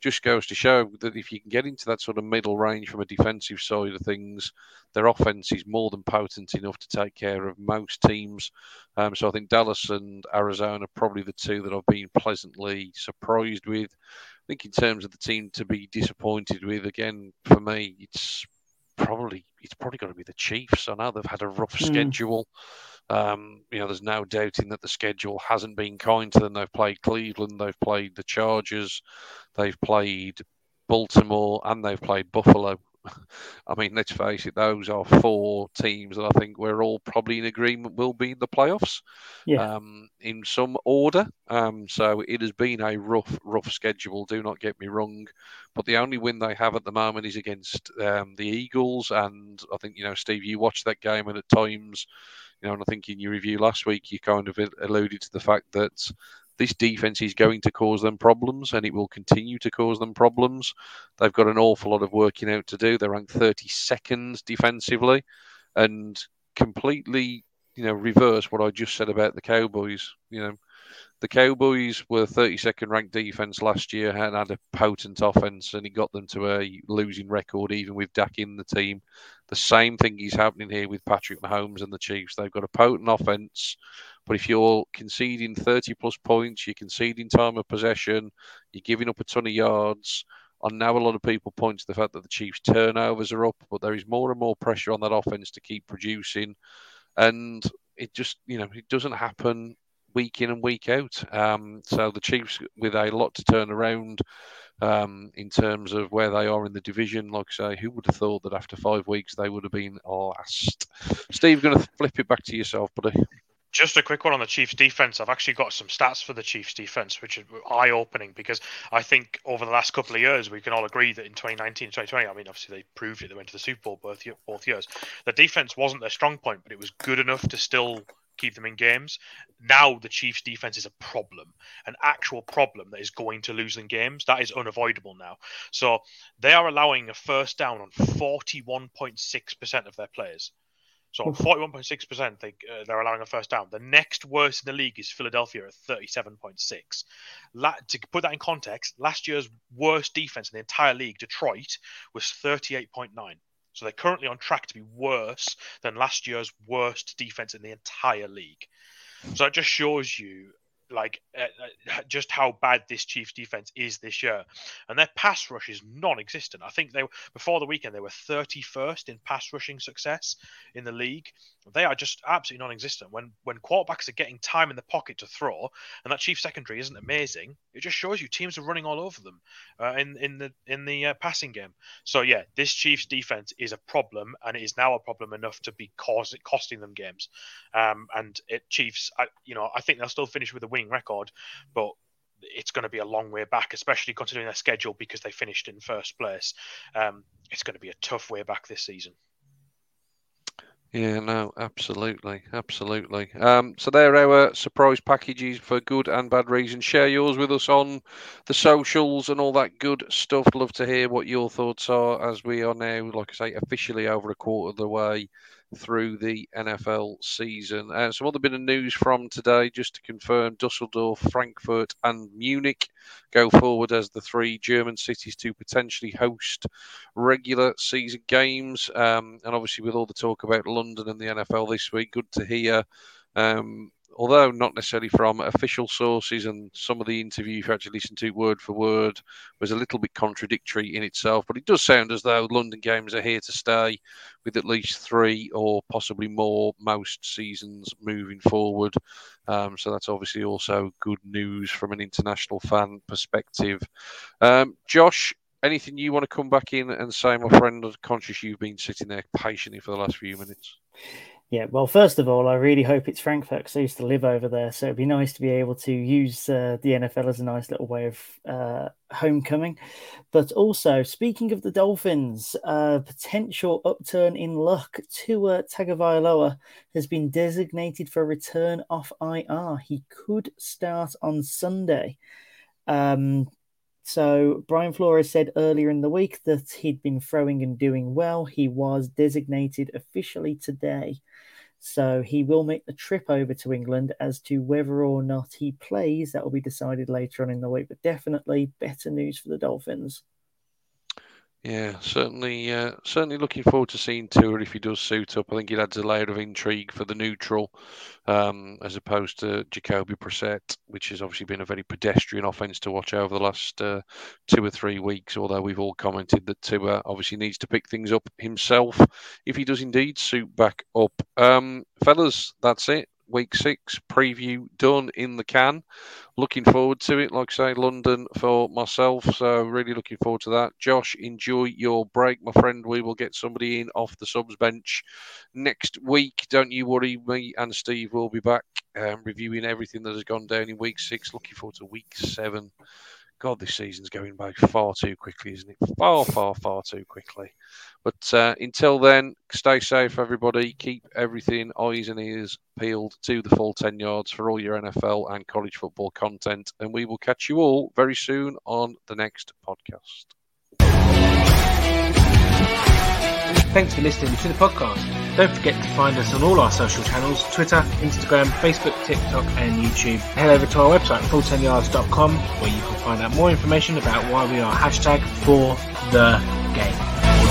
just goes to show that if you can get into that sort of middle range from a defensive side of things, their offense is more than potent enough to take care of most teams. Um, so I think Dallas and Arizona are probably the two that I've been pleasantly surprised with. I think in terms of the team to be disappointed with, again for me, it's probably it's probably going to be the Chiefs. I know they've had a rough mm. schedule. Um, you know, there's no doubting that the schedule hasn't been kind to them. They've played Cleveland, they've played the Chargers, they've played Baltimore, and they've played Buffalo. I mean, let's face it; those are four teams that I think we're all probably in agreement will be in the playoffs, yeah. um, in some order. Um, so it has been a rough, rough schedule. Do not get me wrong, but the only win they have at the moment is against um, the Eagles, and I think you know, Steve, you watched that game, and at times You know, and I think in your review last week, you kind of alluded to the fact that this defense is going to cause them problems and it will continue to cause them problems. They've got an awful lot of working out to do. They're ranked 32nd defensively and completely, you know, reverse what I just said about the Cowboys. You know, the Cowboys were 32nd ranked defense last year and had a potent offense, and it got them to a losing record, even with Dak in the team. The same thing is happening here with Patrick Mahomes and the Chiefs. They've got a potent offense, but if you're conceding 30 plus points, you're conceding time of possession, you're giving up a ton of yards. I know a lot of people point to the fact that the Chiefs' turnovers are up, but there is more and more pressure on that offense to keep producing. And it just, you know, it doesn't happen week in and week out. Um, so the Chiefs, with a lot to turn around um, in terms of where they are in the division, like I say, who would have thought that after five weeks they would have been last? Steve, going to flip it back to yourself, buddy. Just a quick one on the Chiefs defense. I've actually got some stats for the Chiefs defense, which are eye opening because I think over the last couple of years, we can all agree that in 2019 and 2020, I mean, obviously they proved it, they went to the Super Bowl both, both years. The defense wasn't their strong point, but it was good enough to still keep them in games. Now the Chiefs' defense is a problem, an actual problem that is going to lose them games. That is unavoidable now. So they are allowing a first down on 41.6% of their players. So on 41.6%, they, uh, they're allowing a first down. The next worst in the league is Philadelphia at 37.6. La- to put that in context, last year's worst defense in the entire league, Detroit, was 38.9. So they're currently on track to be worse than last year's worst defense in the entire league. So it just shows you like uh, uh, just how bad this Chiefs defense is this year, and their pass rush is non-existent. I think they before the weekend they were 31st in pass rushing success in the league. They are just absolutely non-existent. When when quarterbacks are getting time in the pocket to throw, and that Chiefs secondary isn't amazing, it just shows you teams are running all over them uh, in in the in the uh, passing game. So yeah, this Chiefs defense is a problem, and it is now a problem enough to be cause, costing them games. Um, and it Chiefs, I, you know, I think they'll still finish with a winning record, but it's going to be a long way back, especially considering their schedule because they finished in first place. Um, it's going to be a tough way back this season. Yeah, no, absolutely, absolutely. Um, so there are our surprise packages for good and bad reasons. Share yours with us on the socials and all that good stuff. Love to hear what your thoughts are as we are now, like I say, officially over a quarter of the way through the NFL season. Uh, some other bit of news from today, just to confirm Dusseldorf, Frankfurt, and Munich go forward as the three German cities to potentially host regular season games. Um, and obviously, with all the talk about London and the NFL this week, good to hear. Um, although not necessarily from official sources, and some of the interview, if you actually listen to word for word, was a little bit contradictory in itself. But it does sound as though London games are here to stay, with at least three or possibly more most seasons moving forward. Um, so that's obviously also good news from an international fan perspective. Um, Josh, anything you want to come back in and say, my friend? I'm conscious you've been sitting there patiently for the last few minutes. Yeah, well, first of all, I really hope it's Frankfurt because I used to live over there. So it'd be nice to be able to use uh, the NFL as a nice little way of uh, homecoming. But also, speaking of the Dolphins, uh, potential upturn in luck, Tua Tagovailoa has been designated for return off IR. He could start on Sunday. Um, so Brian Flores said earlier in the week that he'd been throwing and doing well. He was designated officially today. So he will make the trip over to England. As to whether or not he plays, that will be decided later on in the week. But definitely better news for the Dolphins. Yeah, certainly, uh, certainly looking forward to seeing Tua if he does suit up. I think it adds a layer of intrigue for the neutral, um, as opposed to Jacoby Brissett, which has obviously been a very pedestrian offense to watch over the last uh, two or three weeks. Although we've all commented that Tua obviously needs to pick things up himself if he does indeed suit back up. Um, fellas, that's it week six preview done in the can. Looking forward to it. Like I say, London for myself. So really looking forward to that. Josh, enjoy your break, my friend. We will get somebody in off the subs bench next week. Don't you worry. Me and Steve will be back um, reviewing everything that has gone down in week six. Looking forward to week seven God, this season's going by far too quickly, isn't it? Far, far, far too quickly. But uh, until then, stay safe, everybody. Keep everything eyes and ears peeled to the full 10 yards for all your NFL and college football content. And we will catch you all very soon on the next podcast. Thanks for listening to the podcast. Don't forget to find us on all our social channels Twitter, Instagram, Facebook, TikTok, and YouTube. Head over to our website, full10yards.com, where you can find out more information about why we are hashtag for the game.